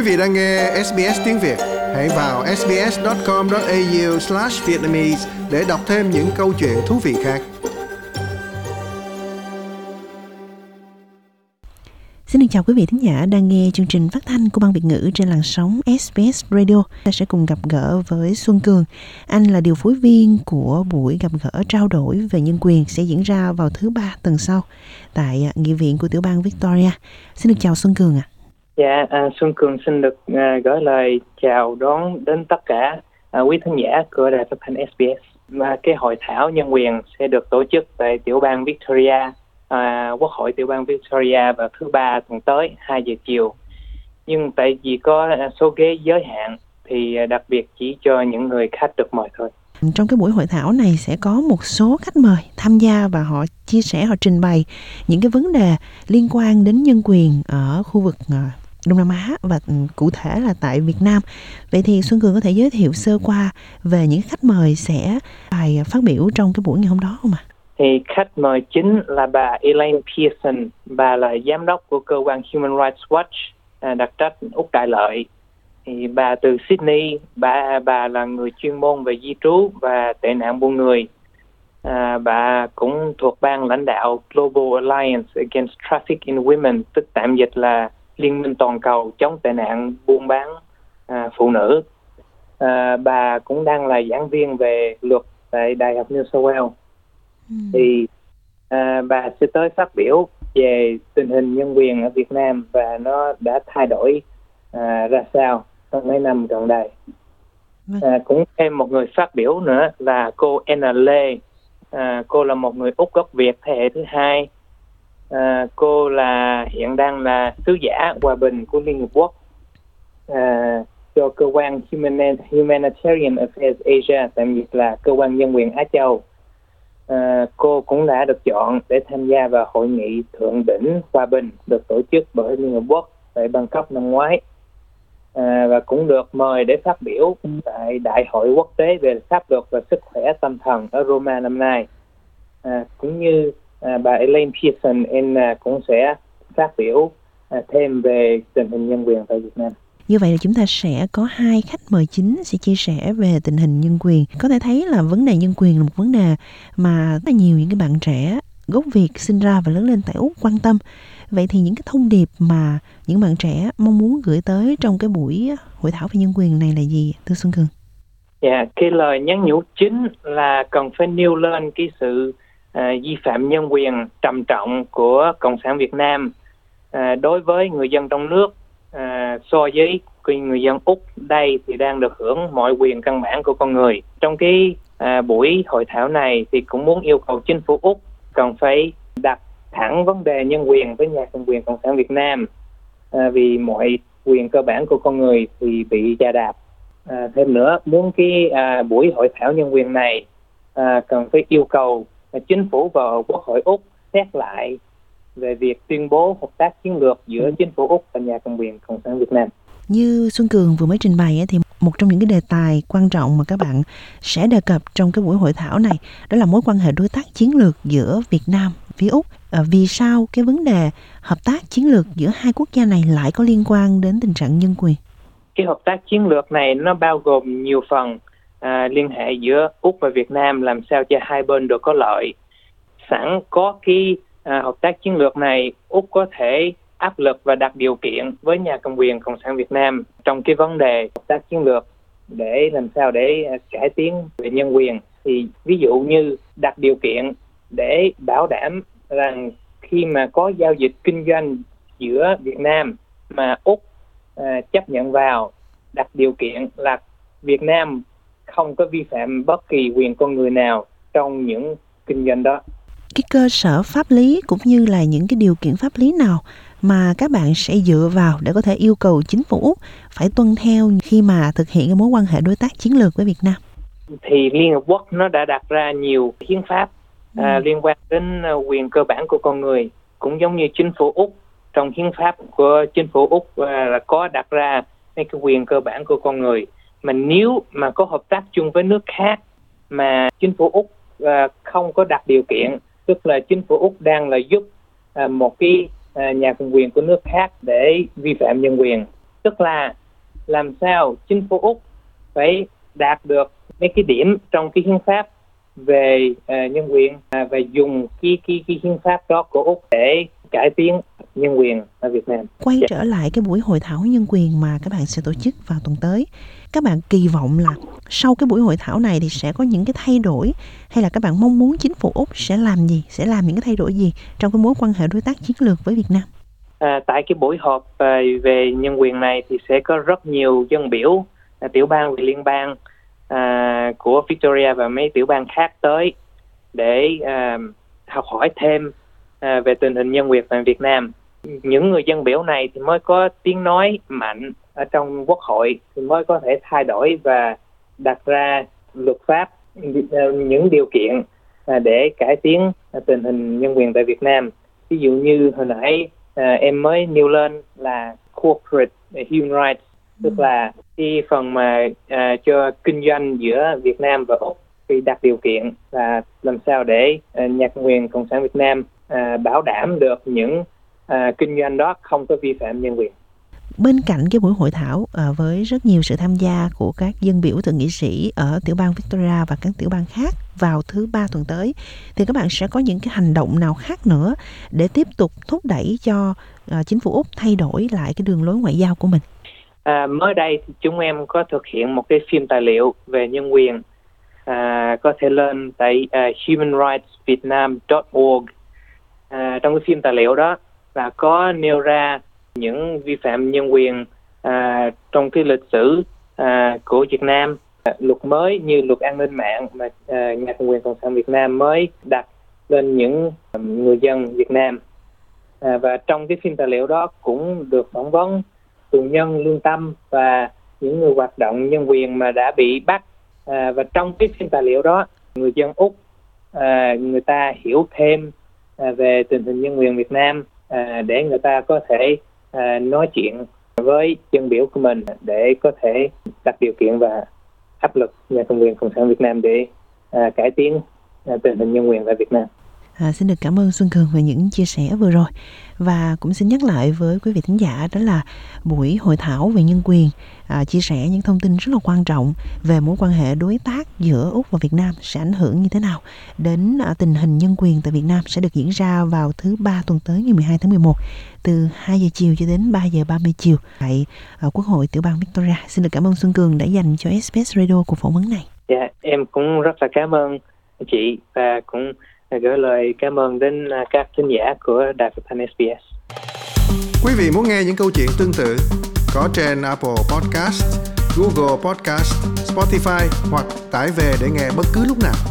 Quý vị đang nghe SBS tiếng Việt, hãy vào sbs.com.au/vietnamese để đọc thêm những câu chuyện thú vị khác. Xin được chào quý vị thính giả đang nghe chương trình phát thanh của ban Việt ngữ trên làn sóng SBS Radio. Ta sẽ cùng gặp gỡ với Xuân Cường. Anh là điều phối viên của buổi gặp gỡ trao đổi về nhân quyền sẽ diễn ra vào thứ ba tuần sau tại Nghị viện của tiểu bang Victoria. Xin được chào Xuân Cường ạ. À. Dạ, à, Xuân Cường xin được à, gửi lời chào đón đến tất cả à, quý thính giả của đài phát thanh SBS. Và cái hội thảo nhân quyền sẽ được tổ chức tại tiểu bang Victoria, à, Quốc hội tiểu bang Victoria vào thứ ba tuần tới 2 giờ chiều. Nhưng tại vì có à, số ghế giới hạn thì à, đặc biệt chỉ cho những người khách được mời thôi. Trong cái buổi hội thảo này sẽ có một số khách mời tham gia và họ chia sẻ, họ trình bày những cái vấn đề liên quan đến nhân quyền ở khu vực ờ, Đông Nam Á và ừ, cụ thể là tại Việt Nam. Vậy thì Xuân Cường có thể giới thiệu sơ qua về những khách mời sẽ bài phát biểu trong cái buổi ngày hôm đó không ạ? Thì khách mời chính là bà Elaine Pearson, bà là giám đốc của cơ quan Human Rights Watch à, đặc trách Úc Đại Lợi. Thì bà từ Sydney, bà bà là người chuyên môn về di trú và tệ nạn buôn người. À, bà cũng thuộc ban lãnh đạo Global Alliance Against Traffic in Women, tức tạm dịch là Liên minh toàn cầu chống tệ nạn buôn bán à, phụ nữ. À, bà cũng đang là giảng viên về luật tại Đại học New South Wales. Ừ. Thì à, bà sẽ tới phát biểu về tình hình nhân quyền ở Việt Nam và nó đã thay đổi à, ra sao trong mấy năm gần đây. Vâng. À, cũng thêm một người phát biểu nữa là cô Anna Lê. À, cô là một người Úc gốc Việt thế hệ thứ hai à, cô là hiện đang là sứ giả hòa bình của Liên Hợp Quốc à, cho cơ quan Humanitarian Affairs Asia, tạm dịch là cơ quan nhân quyền Á Châu. À, cô cũng đã được chọn để tham gia vào hội nghị thượng đỉnh hòa bình được tổ chức bởi Liên Hợp Quốc tại Bangkok năm ngoái. À, và cũng được mời để phát biểu tại Đại hội quốc tế về pháp luật và sức khỏe tâm thần ở Roma năm nay. À, cũng như à, bà Elaine Pearson em à, cũng sẽ phát biểu à, thêm về tình hình nhân quyền tại Việt Nam. Như vậy là chúng ta sẽ có hai khách mời chính sẽ chia sẻ về tình hình nhân quyền. Có thể thấy là vấn đề nhân quyền là một vấn đề mà rất là nhiều những cái bạn trẻ gốc Việt sinh ra và lớn lên tại Úc quan tâm. Vậy thì những cái thông điệp mà những bạn trẻ mong muốn gửi tới trong cái buổi hội thảo về nhân quyền này là gì, thưa Xuân Cường? Dạ, yeah, cái lời nhắn nhủ chính là cần phải nêu lên cái sự uh, vi phạm nhân quyền trầm trọng của cộng sản Việt Nam uh, đối với người dân trong nước uh, so với người dân úc đây thì đang được hưởng mọi quyền căn bản của con người trong cái uh, buổi hội thảo này thì cũng muốn yêu cầu chính phủ úc cần phải thẳng vấn đề nhân quyền với nhà cầm quyền cộng sản Việt Nam. À, vì mọi quyền cơ bản của con người thì bị chà đạp. À, thêm nữa muốn cái à, buổi hội thảo nhân quyền này à, cần phải yêu cầu chính phủ và quốc hội úc xét lại về việc tuyên bố hợp tác chiến lược giữa ừ. chính phủ úc và nhà cầm quyền cộng sản việt nam. Như Xuân Cường vừa mới trình bày thì một trong những cái đề tài quan trọng mà các bạn sẽ đề cập trong cái buổi hội thảo này đó là mối quan hệ đối tác chiến lược giữa Việt Nam phía Úc. À, vì sao cái vấn đề hợp tác chiến lược giữa hai quốc gia này lại có liên quan đến tình trạng nhân quyền? Cái hợp tác chiến lược này nó bao gồm nhiều phần à, liên hệ giữa úc và việt nam làm sao cho hai bên được có lợi sẵn có cái à, hợp tác chiến lược này úc có thể áp lực và đặt điều kiện với nhà cầm quyền cộng sản việt nam trong cái vấn đề hợp tác chiến lược để làm sao để à, cải tiến về nhân quyền thì ví dụ như đặt điều kiện để bảo đảm rằng khi mà có giao dịch kinh doanh giữa Việt Nam mà Úc à, chấp nhận vào đặt điều kiện là Việt Nam không có vi phạm bất kỳ quyền con người nào trong những kinh doanh đó. Cái cơ sở pháp lý cũng như là những cái điều kiện pháp lý nào mà các bạn sẽ dựa vào để có thể yêu cầu chính phủ Úc phải tuân theo khi mà thực hiện cái mối quan hệ đối tác chiến lược với Việt Nam? Thì Liên Hợp Quốc nó đã đặt ra nhiều hiến pháp à, ừ. liên quan đến à, quyền cơ bản của con người cũng giống như chính phủ Úc trong hiến pháp của chính phủ Úc à, là có đặt ra cái quyền cơ bản của con người mà nếu mà có hợp tác chung với nước khác mà chính phủ úc uh, không có đặt điều kiện tức là chính phủ úc đang là giúp một cái nhà cầm quyền của nước khác để vi phạm nhân quyền tức là làm sao chính phủ úc phải đạt được mấy cái điểm trong cái hiến pháp về uh, nhân quyền uh, và dùng cái cái cái hiến pháp đó của úc để cải tiến nhân quyền ở Việt Nam. Quay yeah. trở lại cái buổi hội thảo nhân quyền mà các bạn sẽ tổ chức vào tuần tới. Các bạn kỳ vọng là sau cái buổi hội thảo này thì sẽ có những cái thay đổi hay là các bạn mong muốn chính phủ Úc sẽ làm gì, sẽ làm những cái thay đổi gì trong cái mối quan hệ đối tác chiến lược với Việt Nam? À, tại cái buổi họp à, về nhân quyền này thì sẽ có rất nhiều dân biểu tiểu bang và liên bang à, của Victoria và mấy tiểu bang khác tới để à, học hỏi thêm à, về tình hình nhân quyền tại Việt Nam. Những người dân biểu này thì mới có tiếng nói mạnh ở trong quốc hội thì mới có thể thay đổi và đặt ra luật pháp à, những điều kiện à, để cải tiến tình hình nhân quyền tại Việt Nam. Ví dụ như hồi nãy à, em mới nêu lên là corporate human rights tức là khi phần mà à, cho kinh doanh giữa Việt Nam và Úc thì đặt điều kiện là làm sao để à, nhạc quyền cộng sản Việt Nam à, bảo đảm được những à, kinh doanh đó không có vi phạm nhân quyền. Bên cạnh cái buổi hội thảo à, với rất nhiều sự tham gia của các dân biểu thượng nghị sĩ ở tiểu bang Victoria và các tiểu bang khác vào thứ ba tuần tới thì các bạn sẽ có những cái hành động nào khác nữa để tiếp tục thúc đẩy cho à, chính phủ úc thay đổi lại cái đường lối ngoại giao của mình? À, mới đây thì chúng em có thực hiện một cái phim tài liệu về nhân quyền. À, có thể lên tại à, uh, humanrightsvietnam.org à, trong cái phim tài liệu đó là có nêu ra những vi phạm nhân quyền à, trong cái lịch sử à, của Việt Nam. À, luật mới như luật an ninh mạng mà à, nhà cầm quyền cộng sản Việt Nam mới đặt lên những à, người dân Việt Nam. À, và trong cái phim tài liệu đó cũng được phỏng vấn tù nhân lương tâm và những người hoạt động nhân quyền mà đã bị bắt à, và trong cái phim tài liệu đó người dân úc à, người ta hiểu thêm à, về tình hình nhân quyền Việt Nam à, để người ta có thể à, nói chuyện với dân biểu của mình để có thể đặt điều kiện và áp lực nhà cầm quyền cộng sản Việt Nam để à, cải tiến à, tình hình nhân quyền tại Việt Nam. À, xin được cảm ơn Xuân Cường về những chia sẻ vừa rồi và cũng xin nhắc lại với quý vị thính giả đó là buổi hội thảo về nhân quyền à, chia sẻ những thông tin rất là quan trọng về mối quan hệ đối tác giữa Úc và Việt Nam sẽ ảnh hưởng như thế nào đến à, tình hình nhân quyền tại Việt Nam sẽ được diễn ra vào thứ ba tuần tới ngày 12 tháng 11 từ 2 giờ chiều cho đến 3 giờ 30 chiều tại à, Quốc hội tiểu bang Victoria. Xin được cảm ơn Xuân Cường đã dành cho SBS Radio cuộc phỏng vấn này. Dạ, em cũng rất là cảm ơn chị và cũng gửi lời cảm ơn đến à, các thính giả của Đài Phát thanh SBS. Quý vị muốn nghe những câu chuyện tương tự có trên Apple Podcast, Google Podcast, Spotify hoặc tải về để nghe bất cứ lúc nào.